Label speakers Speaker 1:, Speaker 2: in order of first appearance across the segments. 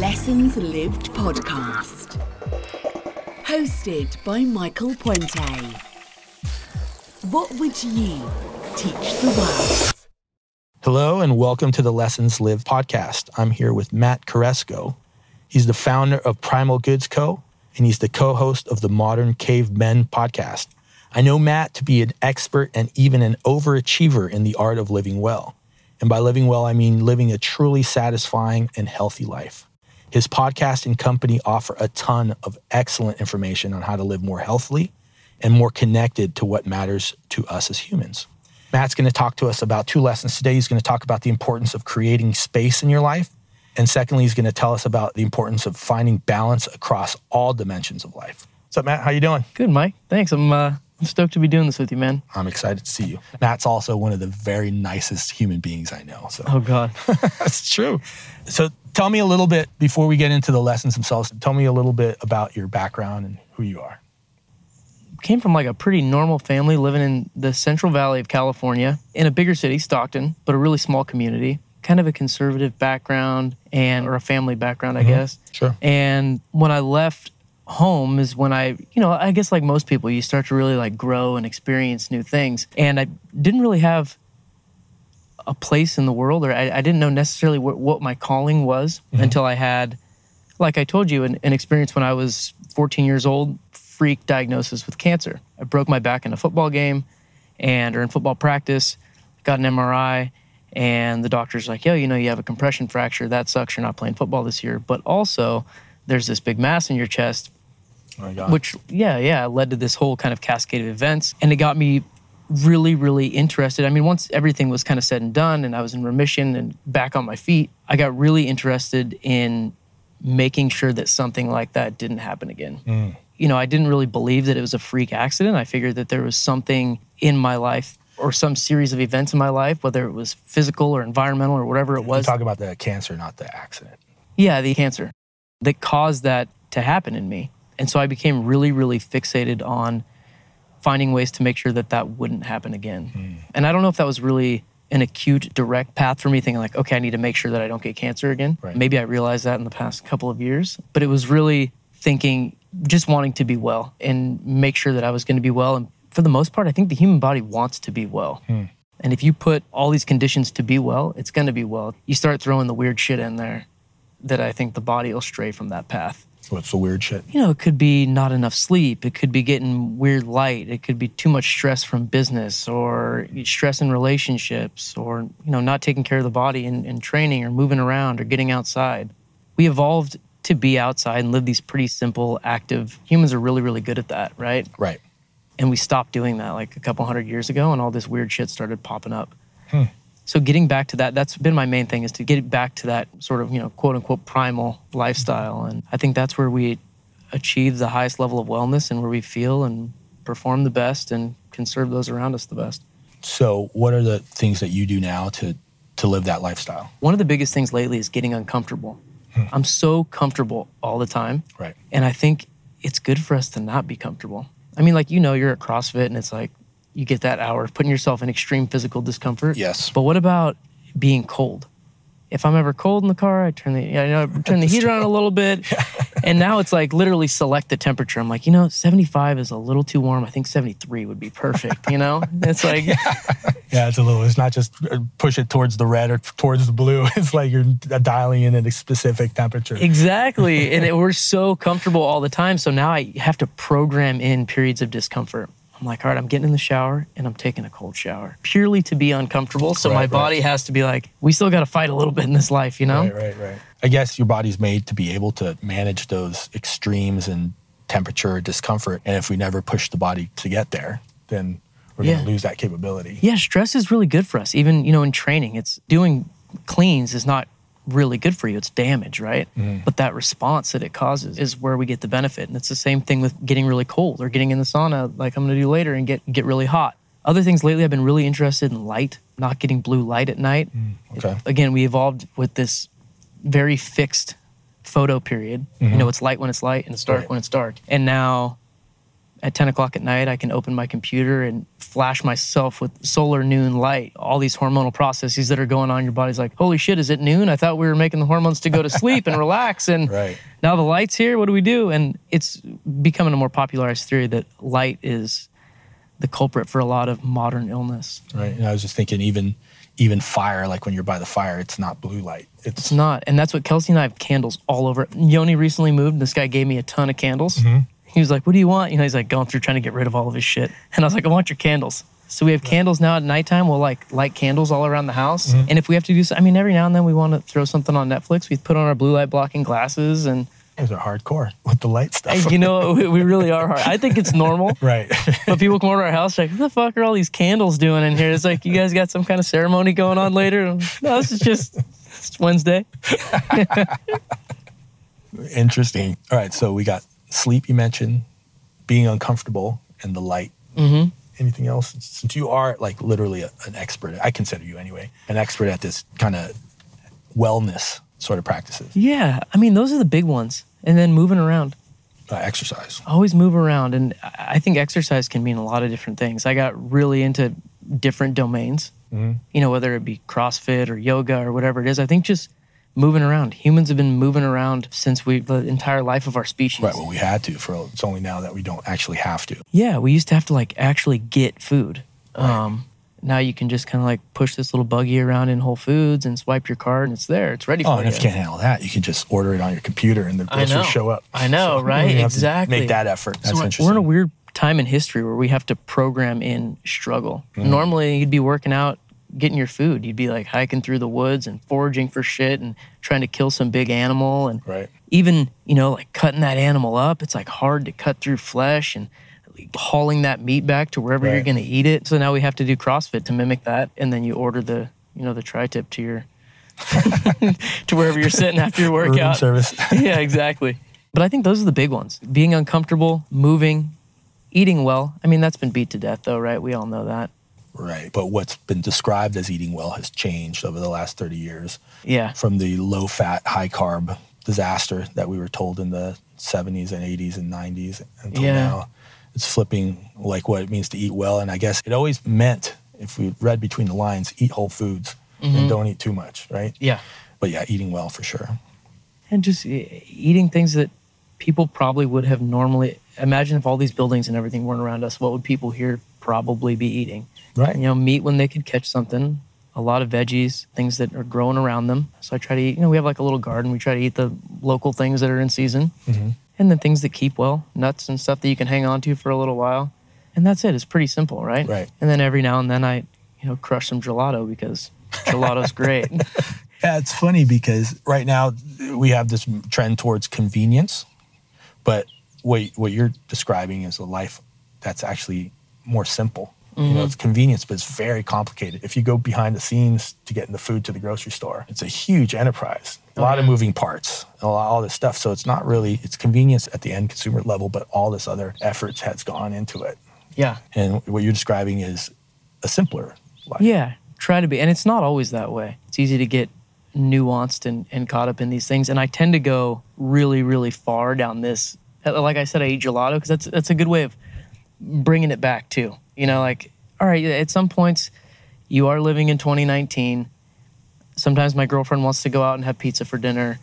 Speaker 1: Lessons Lived podcast. Hosted by Michael Puente. What would you teach the world?
Speaker 2: Hello, and welcome to the Lessons Lived podcast. I'm here with Matt Koresko. He's the founder of Primal Goods Co., and he's the co host of the Modern Cavemen podcast. I know Matt to be an expert and even an overachiever in the art of living well. And by living well, I mean living a truly satisfying and healthy life. His podcast and company offer a ton of excellent information on how to live more healthily and more connected to what matters to us as humans. Matt's going to talk to us about two lessons today. He's going to talk about the importance of creating space in your life. And secondly, he's going to tell us about the importance of finding balance across all dimensions of life. What's up, Matt? How you doing?
Speaker 3: Good, Mike. Thanks. I'm uh, I'm stoked to be doing this with you, man.
Speaker 2: I'm excited to see you. Matt's also one of the very nicest human beings I know. So
Speaker 3: Oh God.
Speaker 2: that's true. So tell me a little bit before we get into the lessons themselves. Tell me a little bit about your background and who you are.
Speaker 3: Came from like a pretty normal family living in the Central Valley of California in a bigger city, Stockton, but a really small community. Kind of a conservative background and or a family background, I mm-hmm. guess.
Speaker 2: Sure.
Speaker 3: And when I left home is when I, you know, I guess like most people, you start to really like grow and experience new things. And I didn't really have a place in the world, or I, I didn't know necessarily what, what my calling was mm-hmm. until I had, like I told you, an, an experience when I was 14 years old, freak diagnosis with cancer. I broke my back in a football game and or in football practice, got an MRI, and the doctor's like, yo, you know, you have a compression fracture. That sucks. You're not playing football this year. But also, there's this big mass in your chest
Speaker 2: Oh
Speaker 3: which yeah yeah led to this whole kind of cascade of events. And it got me really really interested. I mean once everything was kind of said and done and i was in remission and back on my feet i got really interested in making sure that something like that didn't happen again. Hmm. You know i didn't really believe that it was a freak accident. I figured that there was something in my life or some series of events in my life whether it was physical or environmental or whatever it was
Speaker 2: talk about the cancer, not the accident.
Speaker 3: yeah, the cancer that caused that to happen in me. And so I became really, really fixated on finding ways to make sure that that wouldn't happen again. Hmm. And I don't know if that was really an acute, direct path for me, thinking like, okay, I need to make sure that I don't get cancer again.
Speaker 2: Right.
Speaker 3: Maybe I realized that in the past couple of years, but it was really thinking, just wanting to be well and make sure that I was going to be well. And for the most part, I think the human body wants to be well. Hmm. And if you put all these conditions to be well, it's going to be well. You start throwing the weird shit in there that I think the body will stray from that path.
Speaker 2: What's the weird shit?
Speaker 3: You know, it could be not enough sleep. It could be getting weird light. It could be too much stress from business or stress in relationships or, you know, not taking care of the body in, in training or moving around or getting outside. We evolved to be outside and live these pretty simple, active humans are really, really good at that, right?
Speaker 2: Right.
Speaker 3: and we stopped doing that like a couple hundred years ago and all this weird shit started popping up hmm. So getting back to that that's been my main thing is to get back to that sort of you know quote unquote primal lifestyle and i think that's where we achieve the highest level of wellness and where we feel and perform the best and can serve those around us the best
Speaker 2: So, what are the things that you do now to to live that lifestyle?
Speaker 3: one of the biggest things lately is getting uncomfortable hmm. i'm so comfortable all the time
Speaker 2: Right.
Speaker 3: And I think it's good for us to not be comfortable. I mean, like, you know, you're at CrossFit and it's like you get that hour of putting yourself in extreme physical discomfort.
Speaker 2: Yes.
Speaker 3: But what about being cold? If I'm ever cold in the car, I turn the yeah, you know, I turn the heater on a little bit. And now it's like literally select the temperature. I'm like, you know, 75 is a little too warm. I think 73 would be perfect, you know? It's like
Speaker 2: Yeah, it's a little. It's not just uh, push it towards the red or towards the blue. It's like you're dialing in at a specific temperature.
Speaker 3: Exactly. and it, we're so comfortable all the time. So now I have to program in periods of discomfort. I'm like, all right, I'm getting in the shower and I'm taking a cold shower purely to be uncomfortable. So
Speaker 2: Right,
Speaker 3: my
Speaker 2: right.
Speaker 3: body has to be like, we still got to fight a little bit in this life, you know?
Speaker 2: Right, right, right. I guess your body's made to be able to manage those extremes and temperature, discomfort, and if we never push the body to get there, then we're
Speaker 3: Yeah.
Speaker 2: going to lose that capability.
Speaker 3: Yeah, stress is really good for us. Even, you know, in training, it's doing cleans is not really good for you. It's damage, right? Mm-hmm. But that response that it causes is where we get the benefit. And it's the same thing with getting really cold or getting in the sauna, like I'm going to do later, and get get really hot. Other things lately, I've been really interested in light, not getting blue light at night.
Speaker 2: Mm, okay.
Speaker 3: Again, we evolved with this very fixed photo period. You mm-hmm. know, it's light when it's light and it's dark
Speaker 2: Right.
Speaker 3: when it's dark. And now at 10 o'clock at night, I can open my computer and flash myself with solar noon light, all these hormonal processes that are going on. Your body's like, holy shit, is it noon? I thought we were making the hormones to go to sleep and relax. And
Speaker 2: Right.
Speaker 3: now the light's here. What do we do? And it's becoming a more popularized theory that light is the culprit for a lot of modern illness.
Speaker 2: Right. And I was just thinking, even even fire, like when you're by the fire, it's not blue light. It's
Speaker 3: It's not. And that's what Kelsey and I have candles all over. Yoni recently moved. And this guy gave me a ton of candles. Mm-hmm. He was like, What do you want? You know, he's like going through trying to get rid of all of his shit. And I was like, I want your candles. So we have candles now at nighttime. We'll like light candles all around the house. Mm-hmm. And if we have to do so, I mean, every now and then we want to throw something on Netflix. We put on our blue light blocking glasses. And
Speaker 2: those are hardcore with the light stuff.
Speaker 3: you know, we, we really are hard. I think it's normal.
Speaker 2: right.
Speaker 3: But people come over to our house, like, what the fuck are all these candles doing in here? It's like, you guys got some kind of ceremony going on later? No, this is just it's Wednesday.
Speaker 2: Interesting. All right. So we got sleep. You mentioned being uncomfortable and the light. Mm-hmm. Anything else? Since you are like literally a, an expert, I consider you anyway, an expert at this kind of wellness sort of practices,
Speaker 3: Yeah, I mean those are the big ones, and then moving around.
Speaker 2: uh, exercise.
Speaker 3: Always move around, and I I think exercise can mean a lot of different things. I got really into different domains. You know, whether it be CrossFit or yoga or whatever it is. I think just moving around. Humans have been moving around since we the entire life of our species.
Speaker 2: Right. Well, we had to for it's only now that we don't actually have to.
Speaker 3: Yeah, we used to have to like actually get food. Um, now you can just kind of like push this little buggy around in Whole Foods and swipe your card, and it's there. It's ready
Speaker 2: Oh,
Speaker 3: for
Speaker 2: and
Speaker 3: you.
Speaker 2: if you can't handle that, you can just order it on your computer and the groceries show up.
Speaker 3: I know,
Speaker 2: you
Speaker 3: right? Exactly.
Speaker 2: Make that effort. That's
Speaker 3: So
Speaker 2: interesting.
Speaker 3: We're in a weird time in history where we have to program in struggle.
Speaker 2: Mm-hmm.
Speaker 3: Normally, you'd be working out, getting your food. You'd be like hiking through the woods and foraging for shit and trying to kill some big animal. And
Speaker 2: Right.
Speaker 3: even, you know, like cutting that animal up, it's like hard to cut through flesh and hauling that meat back to wherever you're going to eat it. So now we have to do CrossFit to mimic that. And then you order the, you know, the tri tip to your, to wherever you're sitting after your workout
Speaker 2: service.
Speaker 3: yeah, exactly. But I think those are the big ones. Being uncomfortable, moving, eating well. I mean, that's been beat to death, though, right? We all know that.
Speaker 2: Right. But what's been described as eating well has changed over the last 30 years
Speaker 3: Yeah.
Speaker 2: from the low fat, high carb disaster that we were told in the 70s and 80s and 90s until
Speaker 3: Yeah.
Speaker 2: now. It's flipping like what it means to eat well. And I guess it always meant, if we read between the lines, eat whole foods
Speaker 3: Mm-hmm.
Speaker 2: and don't eat too much, right?
Speaker 3: Yeah.
Speaker 2: But yeah, eating well for sure.
Speaker 3: And just e- eating things that people probably would have normally. Imagine if all these buildings and everything weren't around us, what would people here probably be eating?
Speaker 2: Right.
Speaker 3: You know, meat when they could catch something, a lot of veggies, things that are growing around them. So I try to eat, you know, we have like a little garden. We try to eat the local things that are in season. Mm-hmm. And then things that keep well, nuts and stuff that you can hang on to for a little while. And that's it. It's pretty simple, right?
Speaker 2: Right.
Speaker 3: And then every now and then I, you know, crush some gelato because gelato's great.
Speaker 2: Yeah, it's funny because right now we have this trend towards convenience, but what what you're describing is a life that's actually more simple. You know, mm-hmm. it's convenience, but it's very complicated. If you go behind the scenes to getting the food to the grocery store, it's a huge enterprise. A oh, lot of moving parts, a lot, all this stuff. So it's not really it's convenience at the end consumer level, but all this other efforts has gone into it.
Speaker 3: yeah.
Speaker 2: And what you're describing is a simpler life.
Speaker 3: Yeah, try to be. And it's not always that way. It's easy to get nuanced and, and caught up in these things. And I tend to go really, really far down this. Like I said, I eat gelato because that's, that's a good way of bringing it back too. You know, like, all right, at some points, you are living in 2019. Sometimes my girlfriend wants to go out and have pizza for dinner.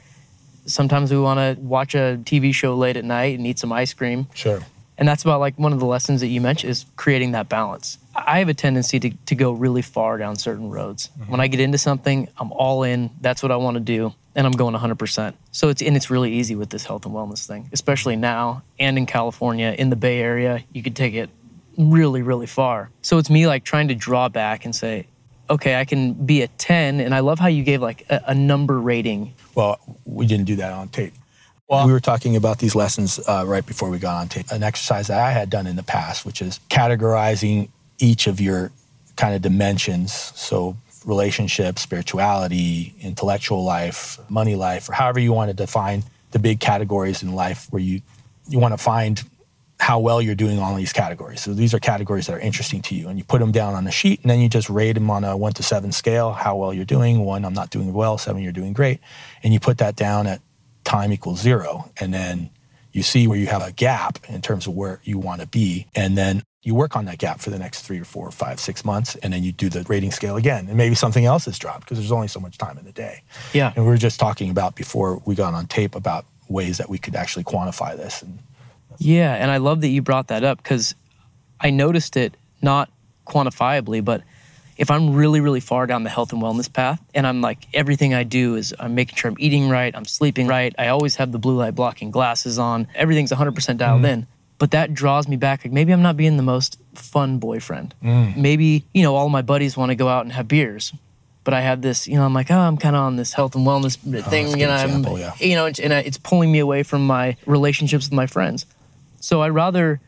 Speaker 3: Sometimes we want to watch a TV show late at night and eat some ice cream.
Speaker 2: Sure.
Speaker 3: And that's about like one of the lessons that you mentioned is creating that balance. I have a tendency to, to go really far down certain roads. Mm-hmm. When I get into something, I'm all in. That's what I want to do. And I'm going 100%. So it's, and it's really easy with this health and wellness thing, especially now and in California, in the Bay Area, you could take it really, really far. So it's me like trying to draw back and say, okay, I can be a 10. And I love how you gave like a, a number rating.
Speaker 2: Well, we didn't do that on tape. Well, we were talking about these lessons uh, right before we got on tape. An exercise that I had done in the past, which is categorizing each of your kind of dimensions. So, relationships, spirituality, intellectual life, money life, or however you want to define the big categories in life where you, you want to find how well you're doing on these categories. So these are categories that are interesting to you, and you put them down on a sheet, and then you just rate them on a one to seven scale. How well you're doing. One, I'm not doing well. Seven, you're doing great, and you put that down at time equals zero, and then You see where you have a gap in terms of where you want to be. And then you work on that gap for the next three or four or five, six months. And then you do the rating scale again. And maybe something else has dropped because there's only so much time in the day.
Speaker 3: Yeah.
Speaker 2: And we were just talking about before we got on tape about ways that we could actually quantify this. And
Speaker 3: Yeah, and I love that you brought that up because I noticed it not quantifiably, but if I'm really, really far down the health and wellness path and I'm like, everything I do is I'm making sure I'm eating right, I'm sleeping right, I always have the blue light blocking glasses on, everything's 100% dialed mm. in. But that draws me back. Like maybe I'm not being the most fun boyfriend. Mm. Maybe, you know, all my buddies want to go out and have beers. But I have this, you know, I'm like, oh, I'm kind of on this health and wellness oh, thing,
Speaker 2: that's a
Speaker 3: you know, I'm,
Speaker 2: yeah.
Speaker 3: you know, and I- it's pulling me away from my relationships with my friends. So I'd rather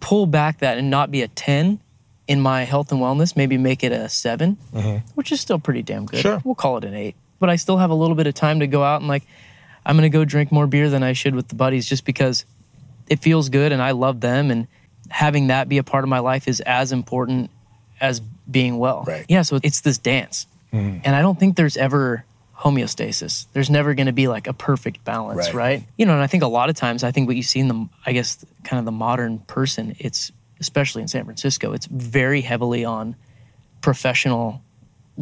Speaker 3: pull back that and not be a 10 in my health and wellness, maybe make it a 7, mm-hmm. which is still pretty damn good.
Speaker 2: Sure.
Speaker 3: We'll call it an 8. But I still have a little bit of time to go out and like I'm going to go drink more beer than I should with the buddies just because it feels good and I love them and having that be a part of my life is as important as being well.
Speaker 2: Right.
Speaker 3: Yeah, so it's this dance. Mm-hmm. And I don't think there's ever homeostasis. There's never going to be like a perfect balance,
Speaker 2: Right.
Speaker 3: right. You know, and I think a lot of times I think what you see in the I guess kind of the modern person, it's especially in San Francisco, it's very heavily on professional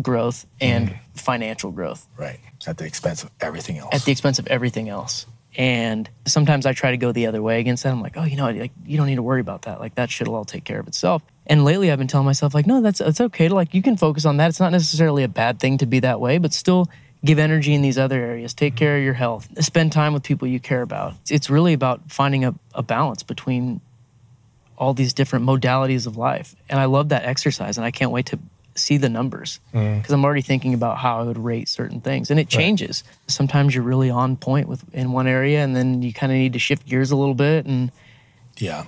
Speaker 3: growth and mm. financial growth
Speaker 2: right at the expense of everything else.
Speaker 3: at the expense of everything else. And sometimes I try to go the other way against that. I'm like, oh, you know, like you don't need to worry about that. Like that shit'll all take care of itself. And lately, I've been telling myself, like, no, that's it's okay to like you can focus on that. It's not necessarily a bad thing to be that way, but still give energy in these other areas. Take care of your health. Spend time with people you care about. It's really about finding a, a balance between all these different modalities of life. And I love that exercise, and I can't wait to see the numbers mm. because I'm already thinking about how I would rate certain things, and it changes. Sometimes you're really on point with in one area, and then you kind of need to shift gears a little bit. And
Speaker 2: Yeah.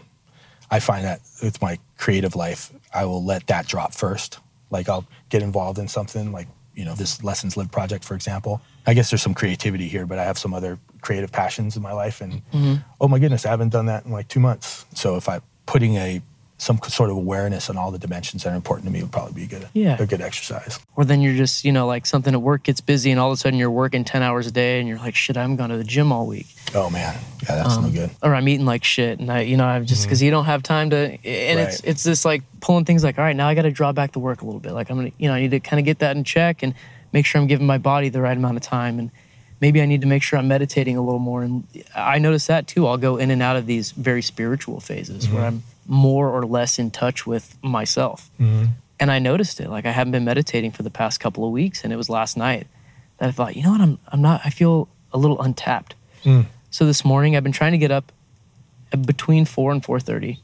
Speaker 2: I find that with my creative life, I will let that drop first. Like I'll get involved in something like, you know, this Lessons Lived project, for example. I guess there's some creativity here, but I have some other creative passions in my life. And mm-hmm. oh my goodness, I haven't done that in like two months. So if I putting a some sort of awareness on all the dimensions that are important to me would probably be a good,
Speaker 3: Yeah.
Speaker 2: a good exercise.
Speaker 3: or then you're just you know like something at work gets busy, and all of a sudden you're working ten hours a day, and you're like, shit, I haven't gone to the gym all week.
Speaker 2: Oh man, yeah, that's no um, good.
Speaker 3: or I'm eating like shit, and I, you know, I'm just mm-hmm. because you don't have time to, and it's
Speaker 2: Right.
Speaker 3: it's this like pulling things like, all right, now I got to draw back the work a little bit. Like I'm gonna, you know, I need to kind of get that in check and make sure I'm giving my body the right amount of time, and maybe I need to make sure I'm meditating a little more. And I notice that too. I'll go in and out of these very spiritual phases where mm-hmm. I'm more or less in touch with myself. Mm-hmm. And I noticed it. Like I haven't been meditating for the past couple of weeks, and it was last night that I thought, you know what, I'm I'm not. I feel a little untapped. Mm. So this morning I've been trying to get up between four and four thirty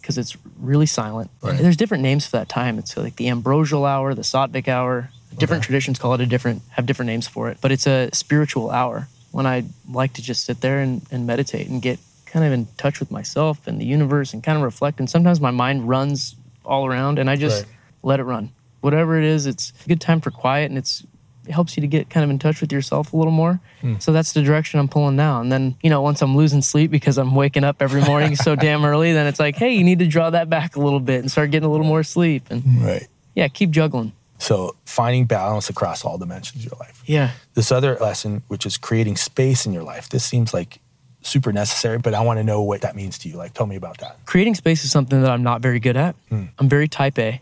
Speaker 3: because it's really silent.
Speaker 2: Right.
Speaker 3: There's different names for that time. It's like the ambrosial hour, the sattvic hour. Different traditions call it a different have different names for it, but it's a spiritual hour when I like to just sit there and, and meditate and get kind of in touch with myself and the universe and kind of reflect. And sometimes my mind runs all around, and I just
Speaker 2: Right.
Speaker 3: let it run. Whatever it is, it's a good time for quiet, and it's it helps you to get kind of in touch with yourself a little more. Hmm. So that's the direction I'm pulling now. And then, you know, once I'm losing sleep because I'm waking up every morning so damn early, then it's like, hey, you need to draw that back a little bit and start getting a little more sleep. And
Speaker 2: Right.
Speaker 3: yeah, keep juggling.
Speaker 2: So finding balance across all dimensions of your life.
Speaker 3: Yeah.
Speaker 2: this other lesson, which is creating space in your life. This seems like super necessary, but I want to know what that means to you. Like, tell me about that.
Speaker 3: Creating space is something that I'm not very good at. Hmm. I'm very type A.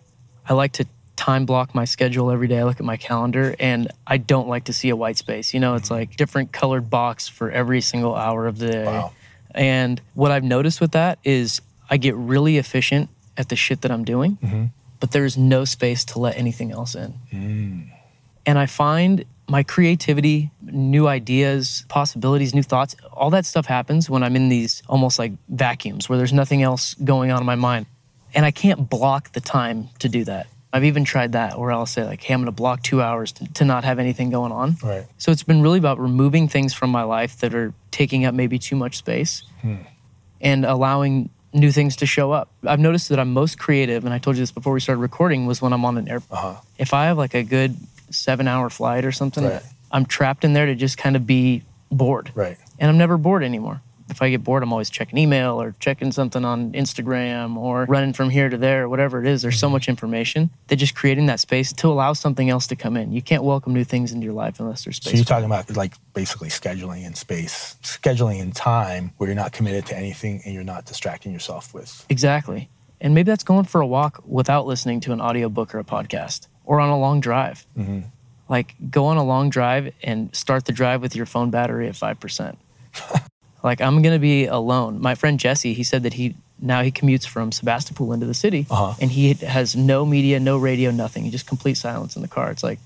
Speaker 3: I like to time block my schedule every day. I look at my calendar and I don't like to see a white space. You know, it's hmm. like different colored box for every single hour of the day.
Speaker 2: Wow.
Speaker 3: And what I've noticed with that is I get really efficient at the shit that I'm doing, mm-hmm. but there's no space to let anything else in. Hmm. And I find my creativity, new ideas, possibilities, new thoughts, all that stuff happens when I'm in these almost like vacuums where there's nothing else going on in my mind. And I can't block the time to do that. I've even tried that where I'll say, like, hey, I'm gonna block two hours to, to not have anything going on.
Speaker 2: Right.
Speaker 3: So it's been really about removing things from my life that are taking up maybe too much space and allowing new things to show up. I've noticed that I'm most creative, and I told you this before we started recording, was when I'm on an airplane.
Speaker 2: Uh-huh.
Speaker 3: If I have like a good seven hour flight or something,
Speaker 2: Right.
Speaker 3: I'm trapped in there to just kind of be bored.
Speaker 2: Right.
Speaker 3: And I'm never bored anymore. if I get bored, I'm always checking email or checking something on Instagram or running from here to there, or whatever it is. There's so
Speaker 2: Mm-hmm.
Speaker 3: much information that just creating that space to allow something else to come in. You can't welcome new things into your life unless there's space.
Speaker 2: So you're talking about like basically scheduling in space, scheduling in time where you're not committed to anything and you're not distracting yourself with.
Speaker 3: Exactly. And maybe that's going for a walk without listening to an audiobook or a podcast or on a long drive.
Speaker 2: Mm-hmm.
Speaker 3: Like go on a long drive and start the drive with your phone battery at 5%. like I'm going to be alone. My friend Jesse, he said that he now he commutes from Sebastopol into the city
Speaker 2: Uh-huh.
Speaker 3: and he has no media, no radio, nothing. He Just complete silence in the car. It's like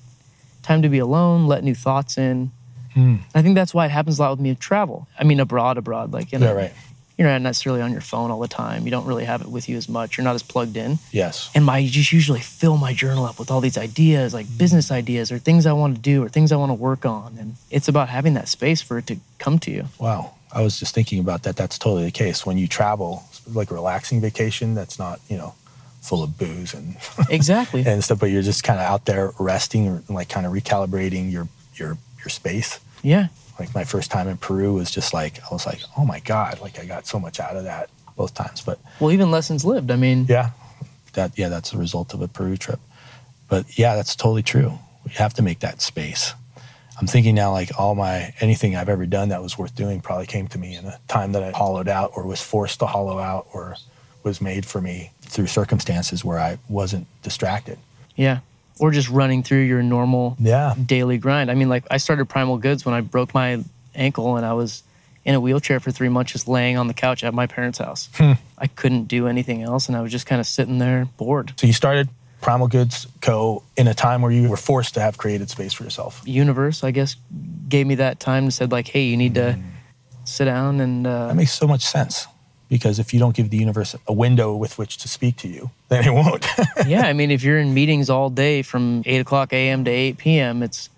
Speaker 3: time to be alone, let new thoughts in.
Speaker 2: Hmm.
Speaker 3: I think that's why it happens a lot with me with travel. I mean, abroad, abroad, like, you know,
Speaker 2: Yeah, right.
Speaker 3: You're not necessarily on your phone all the time. You don't really have it with you as much. You're not as plugged in.
Speaker 2: Yes.
Speaker 3: And my I just usually fill my journal up with all these ideas, like business ideas or things I want to do or things I want to work on. And it's about having that space for it to come to you.
Speaker 2: Wow. I was just thinking about that. That's totally the case. When you travel, like a relaxing vacation, that's not, you know, full of booze and,
Speaker 3: Exactly.
Speaker 2: and stuff, but you're just kind of out there resting or like kind of recalibrating your, your, your space.
Speaker 3: yeah.
Speaker 2: Like my first time in Peru was just like, I was like, oh my God, like I got so much out of that both times. But
Speaker 3: Well, even lessons lived. I mean,
Speaker 2: yeah, that, yeah, that's the result of a Peru trip. But yeah, that's totally true. We have to make that space. I'm thinking now, like all my anything I've ever done that was worth doing probably came to me in a time that I hollowed out or was forced to hollow out or was made for me through circumstances where I wasn't distracted.
Speaker 3: yeah. Or just running through your normal
Speaker 2: Yeah.
Speaker 3: daily grind. I mean, like I started Primal Goods when I broke my ankle and I was in a wheelchair for three months, just laying on the couch at my parents' house. I couldn't do anything else, and I was just kind of sitting there bored.
Speaker 2: So you started Primal Goods Co. in a time where you were forced to have created space for yourself.
Speaker 3: Universe, I guess, gave me that time and said like, "Hey, you need to sit down and uh,
Speaker 2: That makes so much sense because if you don't give the universe a window with which to speak to you, then it won't.
Speaker 3: yeah, I mean, if you're in meetings all day from eight o'clock a.m. to eight p.m., it's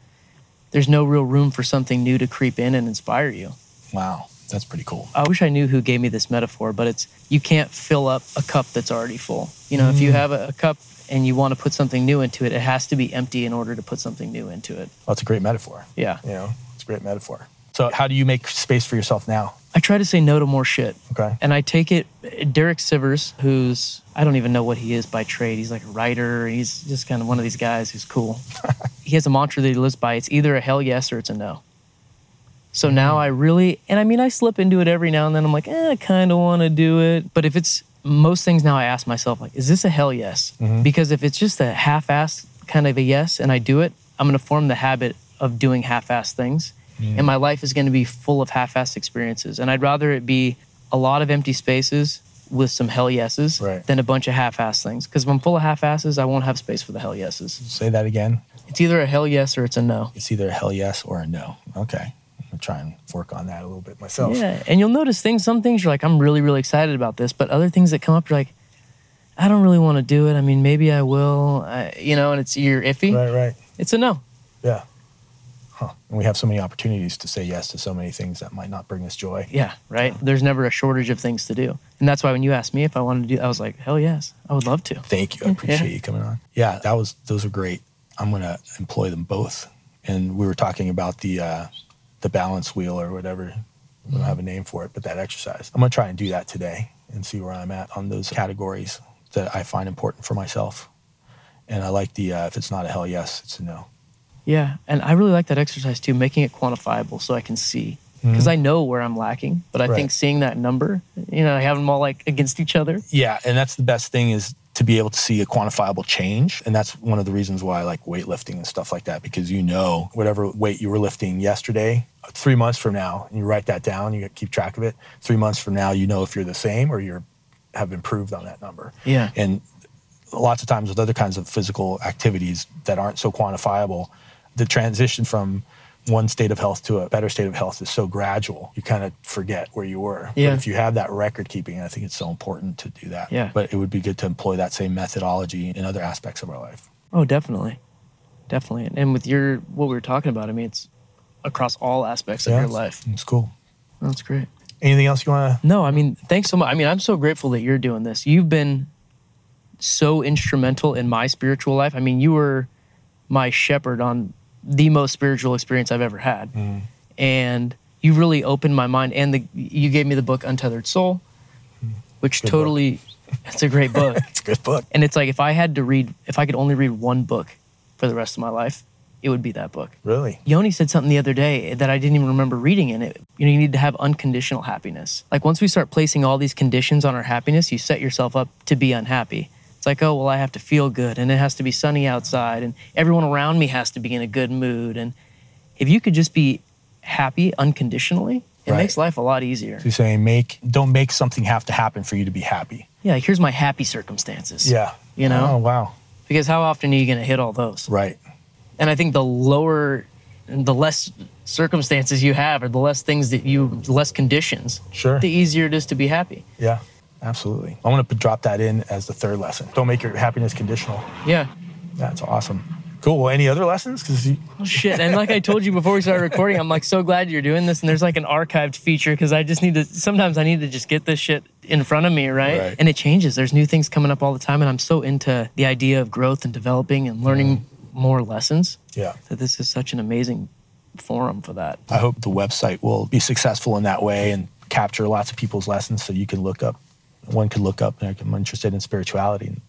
Speaker 3: there's no real room for something new to creep in and inspire you.
Speaker 2: wow, that's pretty cool.
Speaker 3: I wish I knew who gave me this metaphor, but it's you can't fill up a cup that's already full. You know, if you mm. have a, a cup and you want to put something new into it, it has to be empty in order to put something new into it.
Speaker 2: Well, that's a great metaphor.
Speaker 3: Yeah.
Speaker 2: You know, it's a great metaphor. So, how do you make space for yourself now?
Speaker 3: I try to say no to more shit.
Speaker 2: Okay.
Speaker 3: And I take it, Derek Sivers, who's, I don't even know what he is by trade. He's like a writer. He's just kind of one of these guys who's cool. he has a mantra that he lives by it's either a hell yes or it's a no. So now I really, and I mean, I slip into it every now and then. I'm like, eh, I kind of want to do it. But if it's most things now, I ask myself, like, is this a hell yes? Because if it's just a half ass kind of a yes and I do it, I'm going to form the habit of doing half ass things. And my life is going to be full of half assed experiences. And I'd rather it be a lot of empty spaces with some hell yeses
Speaker 2: Right.
Speaker 3: than a bunch of half ass things. Because if I'm full of half asses, I won't have space for the hell yeses.
Speaker 2: Say that again.
Speaker 3: It's either a hell yes or it's a no.
Speaker 2: It's either a hell yes or a no. Okay. I'm try and work on that a little bit myself.
Speaker 3: Yeah, and you'll notice things. Some things you're like, I'm really, really excited about this, but other things that come up, you're like, I don't really want to do it. I mean, maybe I will. I, you know, and it's you're iffy.
Speaker 2: Right, right.
Speaker 3: It's a no.
Speaker 2: Yeah. Huh. And we have so many opportunities to say yes to so many things that might not bring us joy.
Speaker 3: Yeah, right. There's never a shortage of things to do, and that's why when you asked me if I wanted to do, I was like, hell yes, I would love to.
Speaker 2: Thank you. I appreciate you coming on. Yeah, that was those were great. I'm gonna employ them both. And we were talking about the uh, the balance wheel or whatever. We don't have a name for it, but that exercise. I'm gonna try and do that today and see where I'm at on those categories that I find important for myself. And I like the uh, if it's not a hell yes, it's a no.
Speaker 3: Yeah, and I really like that exercise too, making it quantifiable so I can see. Mm-hmm. Because I know where I'm lacking, but I
Speaker 2: Right.
Speaker 3: think seeing that number, you know, I have them all like against each other.
Speaker 2: Yeah, and that's the best thing is to be able to see a quantifiable change. And that's one of the reasons why I like weightlifting and stuff like that, because you know whatever weight you were lifting yesterday, uh, three months from now, and you write that down, you keep track of it. Three months from now, you know if you're the same or you're have improved on that number.
Speaker 3: Yeah.
Speaker 2: And lots of times with other kinds of physical activities that aren't so quantifiable, the transition from one state of health to a better state of health is so gradual. You kind of forget where you were.
Speaker 3: Yeah.
Speaker 2: But if you have that record keeping, I think it's so important to do that.
Speaker 3: Yeah.
Speaker 2: But it would be good to employ that same methodology in other aspects of our life.
Speaker 3: Oh, definitely, definitely. And with your what we were talking about, I mean, it's across all aspects of your
Speaker 2: it's-
Speaker 3: life.
Speaker 2: It's cool.
Speaker 3: That's great.
Speaker 2: Anything else you want to?
Speaker 3: No, I mean, thanks so much. I mean, I'm so grateful that you're doing this. You've been so instrumental in my spiritual life. I mean, you were my shepherd on the most spiritual experience I've ever had. Mm-hmm. And you really opened my mind. And the, you gave me the book Untethered Soul, mm-hmm. which
Speaker 2: Good book.
Speaker 3: totally, it's a great book.
Speaker 2: It's a good book.
Speaker 3: and it's like if I had to read, if I could only read one book for the rest of my life, it would be that book.
Speaker 2: Really?
Speaker 3: Yoni said something the other day that I didn't even remember reading in it. You know, you need to have unconditional happiness. Like once we start placing all these conditions on our happiness, you set yourself up to be unhappy. It's like, oh, well, I have to feel good and it has to be sunny outside and everyone around me has to be in a good mood. And if you could just be happy unconditionally, it
Speaker 2: Right.
Speaker 3: makes life a lot easier.
Speaker 2: So you're saying make don't make something have to happen for you to be happy.
Speaker 3: Yeah, here's my happy circumstances.
Speaker 2: Yeah.
Speaker 3: You know?
Speaker 2: Oh wow.
Speaker 3: Because how often are you going to hit all those?
Speaker 2: Right.
Speaker 3: And I think the lower, the less circumstances you have, or the less things that you, the less conditions,
Speaker 2: Sure.
Speaker 3: the easier it is to be happy.
Speaker 2: Yeah. Absolutely. I want to drop that in as the third lesson. Don't make your happiness conditional.
Speaker 3: Yeah.
Speaker 2: That's awesome. Cool. Well, any other lessons? Because you,
Speaker 3: Oh, shit. And like I told you before we started recording, I'm like so glad you're doing this. And there's like an archived feature because I just need to, sometimes I need to just get this shit in front of me, right?
Speaker 2: Right.
Speaker 3: And it changes. There's new things coming up all the time. And I'm so into the idea of growth and developing and learning mm-hmm. more lessons
Speaker 2: yeah.
Speaker 3: that this is such an amazing forum for that.
Speaker 2: I hope the website will be successful in that way and capture lots of people's lessons so you can look up, one could look up, and I'm interested in spirituality and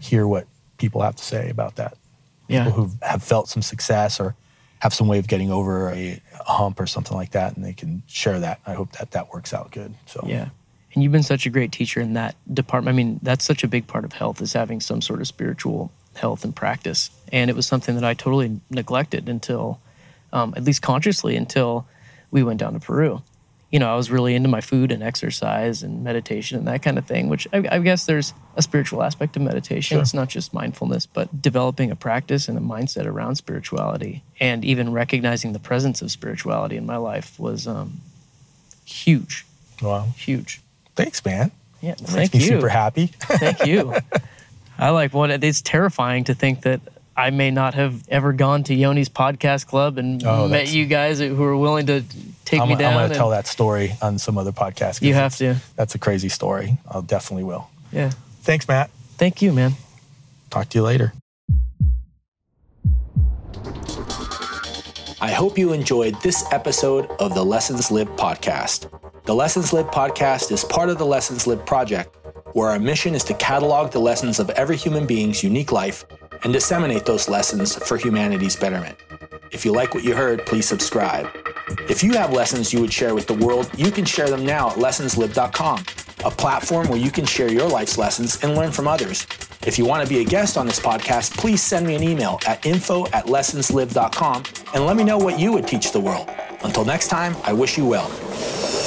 Speaker 2: hear what people have to say about that.
Speaker 3: Yeah.
Speaker 2: People who have felt some success or have some way of getting over a, a hump or something like that, and they can share that. I hope that that works out good. So,
Speaker 3: Yeah. And you've been such a great teacher in that department. I mean, that's such a big part of health is having some sort of spiritual health and practice. And it was something that I totally neglected until, um, at least consciously, until we went down to Peru. You know, I was really into my food and exercise and meditation and that kind of thing, which I, I guess there's a spiritual aspect to meditation.
Speaker 2: Sure.
Speaker 3: It's not just mindfulness, but developing a practice and a mindset around spirituality and even recognizing the presence of spirituality in my life was um, huge,
Speaker 2: wow.
Speaker 3: huge.
Speaker 2: Thanks, man.
Speaker 3: Yeah,
Speaker 2: Makes
Speaker 3: thank
Speaker 2: me
Speaker 3: you.
Speaker 2: super happy.
Speaker 3: Thank you. I like what it's terrifying to think that I may not have ever gone to Yoni's podcast club and
Speaker 2: Oh,
Speaker 3: met you guys who are willing to take
Speaker 2: I'm,
Speaker 3: me down.
Speaker 2: I'm
Speaker 3: down.
Speaker 2: going
Speaker 3: and-
Speaker 2: to tell that story on some other podcast.
Speaker 3: You have to.
Speaker 2: That's a crazy story. I'll definitely will.
Speaker 3: Yeah.
Speaker 2: Thanks, Matt.
Speaker 3: Thank you, man.
Speaker 2: Talk to you later. I hope you enjoyed this episode of the Lessons Lived podcast. The Lessons Lived podcast is part of the Lessons Lived project, where our mission is to catalog the lessons of every human being's unique life and disseminate those lessons for humanity's betterment. If you like what you heard, please subscribe. If you have lessons you would share with the world, you can share them now at lessonslived.com, a platform where you can share your life's lessons and learn from others. If you want to be a guest on this podcast, please send me an email at info at lessonslived.com and let me know what you would teach the world. Until next time, I wish you well.